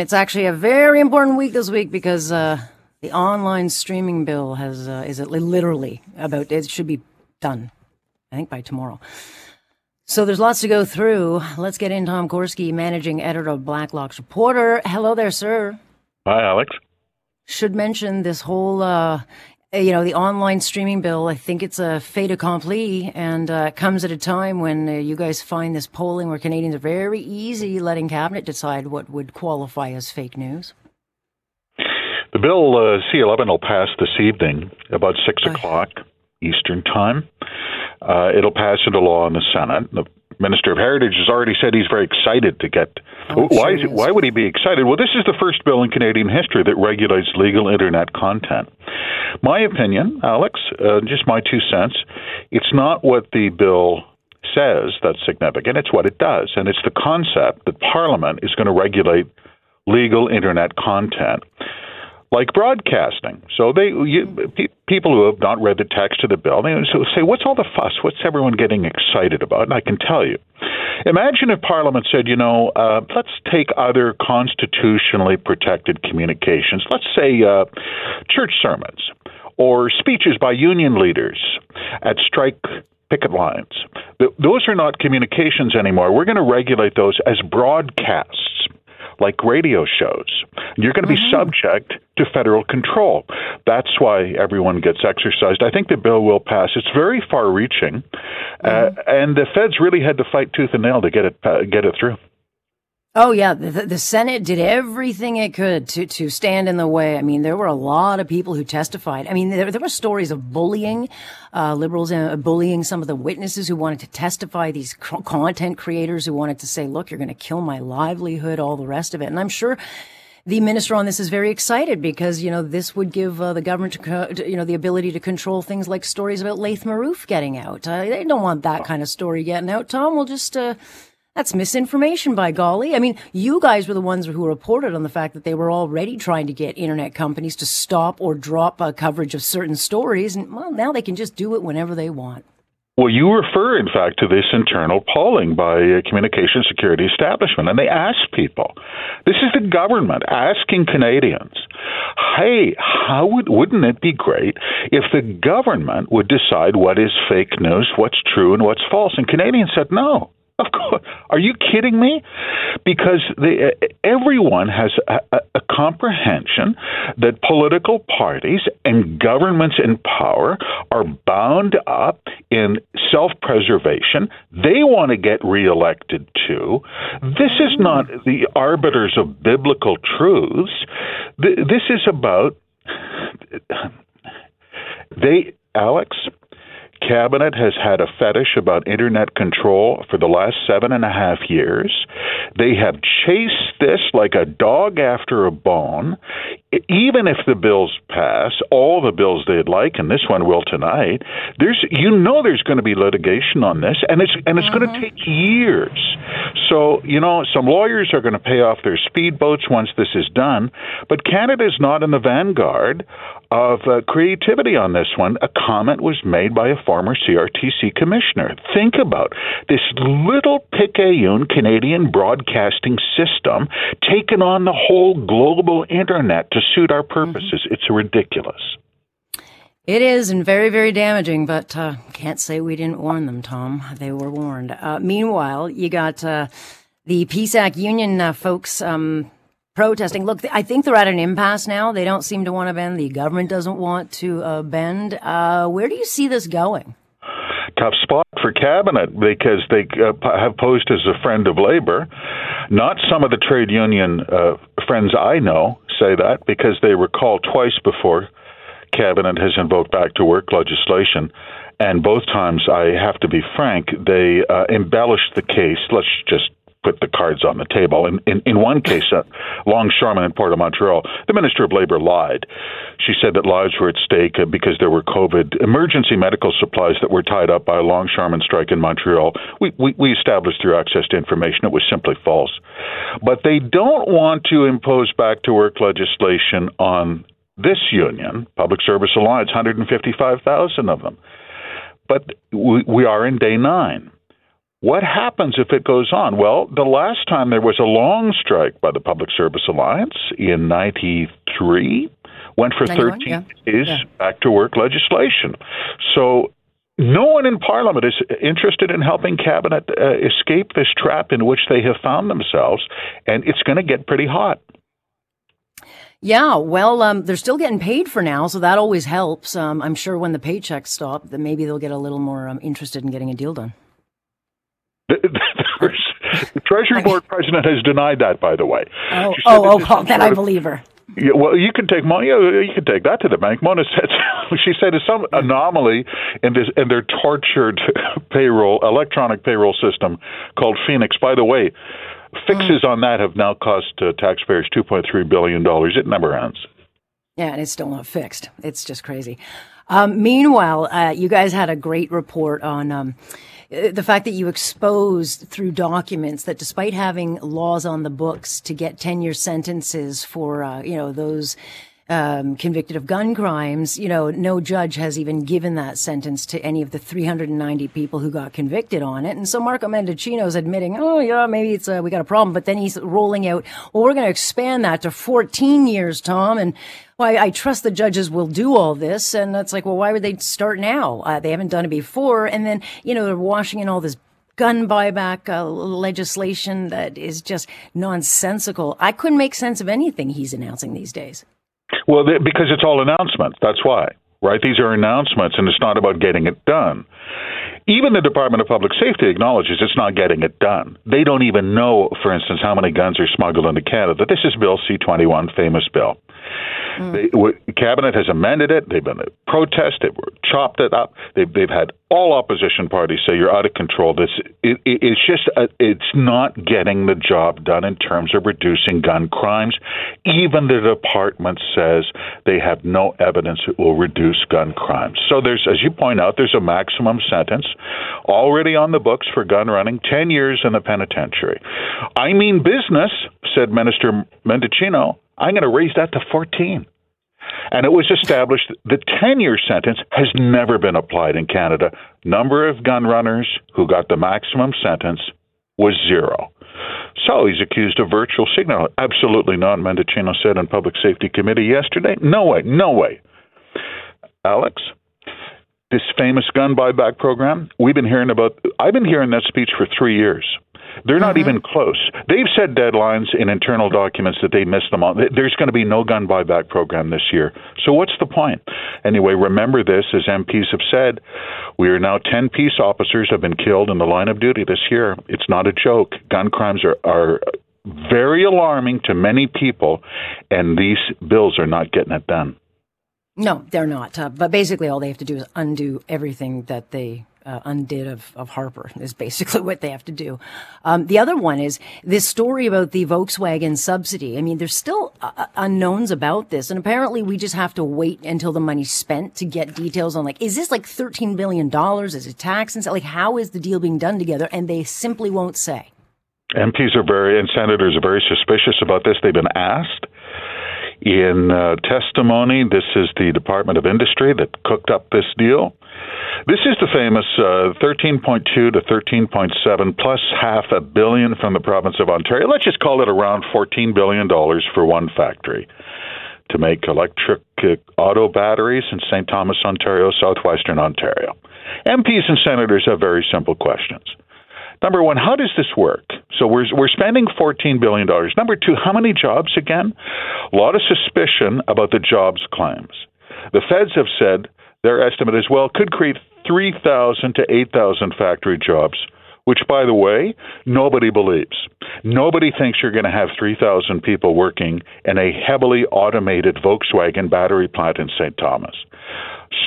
It's actually a very important week this week because uh, the online streaming bill has uh, is it literally about it should be done, I think by tomorrow. So there's lots to go through. Let's get in. Tom Korski, managing editor of Blacklock's Reporter. Hello there, sir. Hi, Alex. Should mention this whole uh, you know, the online streaming bill, I think it's a fait accompli and uh, it comes at a time when uh, you guys find this polling where Canadians are very easy letting cabinet decide what would qualify as fake news. The bill uh, C11 will pass this evening about 6 o'clock Eastern Time. Uh, it'll pass into law in the Senate. The Minister of Heritage has already said he's very excited to get. Oh, why sure is it, is. Why would he be excited? Well, this is the first bill in Canadian history that regulates legal internet content. My opinion, Alex, uh, just my two cents. It's not what the bill says that's significant. It's what it does, and it's the concept that Parliament is going to regulate legal internet content like broadcasting. So they you, pe- people who have not read the text of the bill, they say, "What's all the fuss? What's everyone getting excited about?" And I can tell you. Imagine if Parliament said, "You know, uh, let's take other constitutionally protected communications. Let's say uh, church sermons or speeches by union leaders at strike." Picket lines. Those are not communications anymore. We're going to regulate those as broadcasts like radio shows. You're going to be subject to federal control. That's why everyone gets exercised. I think the bill will pass. It's very far reaching, uh, and the feds really had to fight tooth and nail to get it uh, get it through. Oh yeah, the, the Senate did everything it could to to stand in the way. I mean, there were a lot of people who testified. I mean, there, there were stories of bullying, uh, liberals uh, bullying some of the witnesses who wanted to testify. These c- content creators who wanted to say, "Look, you're going to kill my livelihood," all the rest of it. And I'm sure the minister on this is very excited because you know this would give uh, the government co- to, you know the ability to control things like stories about Laith Marouf getting out. Uh, they don't want that kind of story getting out. Tom we'll just. Uh, that's misinformation by golly. I mean, you guys were the ones who reported on the fact that they were already trying to get internet companies to stop or drop uh, coverage of certain stories. And well, now they can just do it whenever they want. Well, you refer, in fact, to this internal polling by a communication security establishment, and they asked people. This is the government asking Canadians, "Hey, how would wouldn't it be great if the government would decide what is fake news, what's true, and what's false?" And Canadians said, "No." Of course. Are you kidding me? Because the, uh, everyone has a, a, a comprehension that political parties and governments in power are bound up in self preservation. They want to get reelected too. This is not the arbiters of biblical truths. This is about they, Alex, Cabinet has had a fetish about internet control for the last seven and a half years. They have chased this like a dog after a bone. Even if the bills pass, all the bills they'd like, and this one will tonight, there's you know there's going to be litigation on this, and it's and it's going to mm-hmm. take years. So you know some lawyers are going to pay off their speedboats once this is done, but Canada's not in the vanguard of uh, creativity on this one. A comment was made by a former CRTC commissioner. Think about this little picayune Canadian broadcasting system taking on the whole global internet to suit our purposes. It's ridiculous. It is, and very, very damaging, but uh, can't say we didn't warn them, Tom. They were warned. Uh, meanwhile, you got uh, the PSAC union uh, folks um, protesting. Look, I think they're at an impasse now. They don't seem to want to bend. The government doesn't want to uh, bend. Uh, where do you see this going? tough spot for cabinet because they uh, have posed as a friend of labor. Not some of the trade union uh, friends I know say that because they recall twice before cabinet has invoked back to work legislation. And both times, I have to be frank, they uh, embellished the case. Let's just put the cards on the table. In in, in one case, uh, in Port of Montreal, the Minister of Labor lied. She said that lives were at stake uh, because there were COVID emergency medical supplies that were tied up by a longshoreman strike in Montreal. We, we, we established through access to information it was simply false. But they don't want to impose back to work legislation on this union, Public Service Alliance, 155,000 of them. But we, we are in day nine. What happens if it goes on? Well, the last time there was a long strike by the Public Service Alliance in 93 went for 13 yeah. days yeah. back to work legislation. So no one in Parliament is interested in helping Cabinet uh, escape this trap in which they have found themselves, and it's going to get pretty hot. Yeah, well, um, they're still getting paid for now, so that always helps. Um, I'm sure when the paychecks stop, then maybe they'll get a little more um, interested in getting a deal done. The Treasury Board president has denied that, by the way. Oh, oh, oh, then I believe her. Yeah, well, you can take money. You can take that to the bank. Mona said she said it's some anomaly in this in their tortured payroll electronic payroll system called Phoenix. By the way, fixes on that have now cost uh, taxpayers two point three billion dollars. It never ends. Yeah, and it's still not fixed. It's just crazy. Um, meanwhile, uh, you guys had a great report on. Um, the fact that you exposed through documents that despite having laws on the books to get 10 year sentences for, uh, you know, those um, convicted of gun crimes, you know, no judge has even given that sentence to any of the 390 people who got convicted on it. And so Marco Mendicino is admitting, oh yeah, maybe it's a, we got a problem, but then he's rolling out, well, we're going to expand that to 14 years, Tom, and well, I, I, trust the judges will do all this. And that's like, well, why would they start now? Uh, they haven't done it before. And then, you know, they're washing in all this gun buyback uh, legislation that is just nonsensical. I couldn't make sense of anything he's announcing these days. Well, because it's all announcements. That's why, right? These are announcements, and it's not about getting it done. Even the Department of Public Safety acknowledges it's not getting it done. They don't even know, for instance, how many guns are smuggled into Canada. This is Bill C 21, famous bill. Mm. The cabinet has amended it. They've been a protest. They've chopped it up. They've they've had all opposition parties say you're out of control. This it, it, it's just a, it's not getting the job done in terms of reducing gun crimes. Even the department says they have no evidence it will reduce gun crimes. So there's, as you point out, there's a maximum sentence already on the books for gun running, ten years in the penitentiary. I mean business, said Minister Mendicino. I'm going to raise that to 14. And it was established the 10 year sentence has never been applied in Canada. Number of gun runners who got the maximum sentence was zero. So he's accused of virtual signal. Absolutely not, Mendicino said in Public Safety Committee yesterday. No way, no way. Alex, this famous gun buyback program, we've been hearing about, I've been hearing that speech for three years. They're not mm-hmm. even close. They've set deadlines in internal documents that they missed them on. There's going to be no gun buyback program this year. So what's the point? Anyway, remember this, as MPs have said, we are now 10 peace officers have been killed in the line of duty this year. It's not a joke. Gun crimes are, are very alarming to many people, and these bills are not getting it done. No, they're not. Uh, but basically, all they have to do is undo everything that they uh, undid of, of Harper is basically what they have to do. Um, the other one is this story about the Volkswagen subsidy. I mean, there's still uh, uh, unknowns about this, and apparently we just have to wait until the money's spent to get details on like, is this like thirteen billion dollars? Is it tax and like how is the deal being done together? And they simply won't say. MPs are very and senators are very suspicious about this. They've been asked in uh, testimony. This is the Department of Industry that cooked up this deal. This is the famous uh, 13.2 to 13.7 plus half a billion from the province of Ontario. Let's just call it around 14 billion dollars for one factory to make electric uh, auto batteries in St. Thomas, Ontario, southwestern Ontario. MPs and senators have very simple questions. Number one, how does this work? So we're we're spending fourteen billion dollars. Number two, how many jobs again? A lot of suspicion about the jobs claims. The feds have said their estimate as well could create three thousand to eight thousand factory jobs. Which, by the way, nobody believes. Nobody thinks you're going to have 3,000 people working in a heavily automated Volkswagen battery plant in St. Thomas.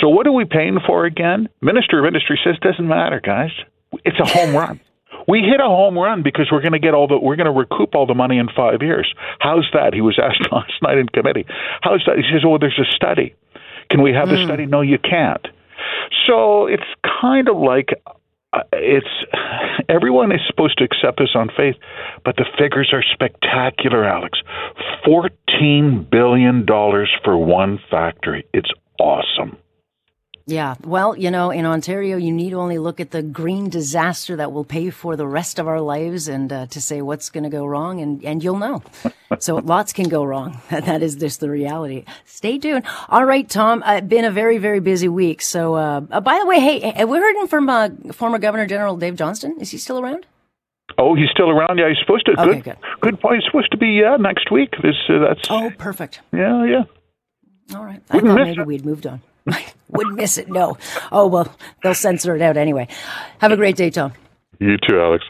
So, what are we paying for again? Minister of Industry says doesn't matter, guys. It's a home run. We hit a home run because we're going to get all the we're going to recoup all the money in five years. How's that? He was asked last night in committee. How's that? He says, "Oh, there's a study. Can we have mm. the study?" No, you can't. So it's kind of like uh, it's everyone is supposed to accept this on faith, but the figures are spectacular, Alex. Fourteen billion dollars for one factory. It's awesome. Yeah. Well, you know, in Ontario, you need only look at the green disaster that will pay for the rest of our lives and uh, to say what's going to go wrong, and, and you'll know. so lots can go wrong. that is just the reality. Stay tuned. All right, Tom. Uh, been a very, very busy week. So, uh, uh by the way, hey, have we heard from uh, former Governor General Dave Johnston? Is he still around? Oh, he's still around. Yeah, he's supposed to. Okay, good, good. Good point. He's supposed to be yeah next week. This uh, that's. Oh, perfect. Yeah, yeah. All right. I Wouldn't thought maybe it. we'd moved on. Wouldn't miss it. No. Oh, well, they'll censor it out anyway. Have a great day, Tom. You too, Alex.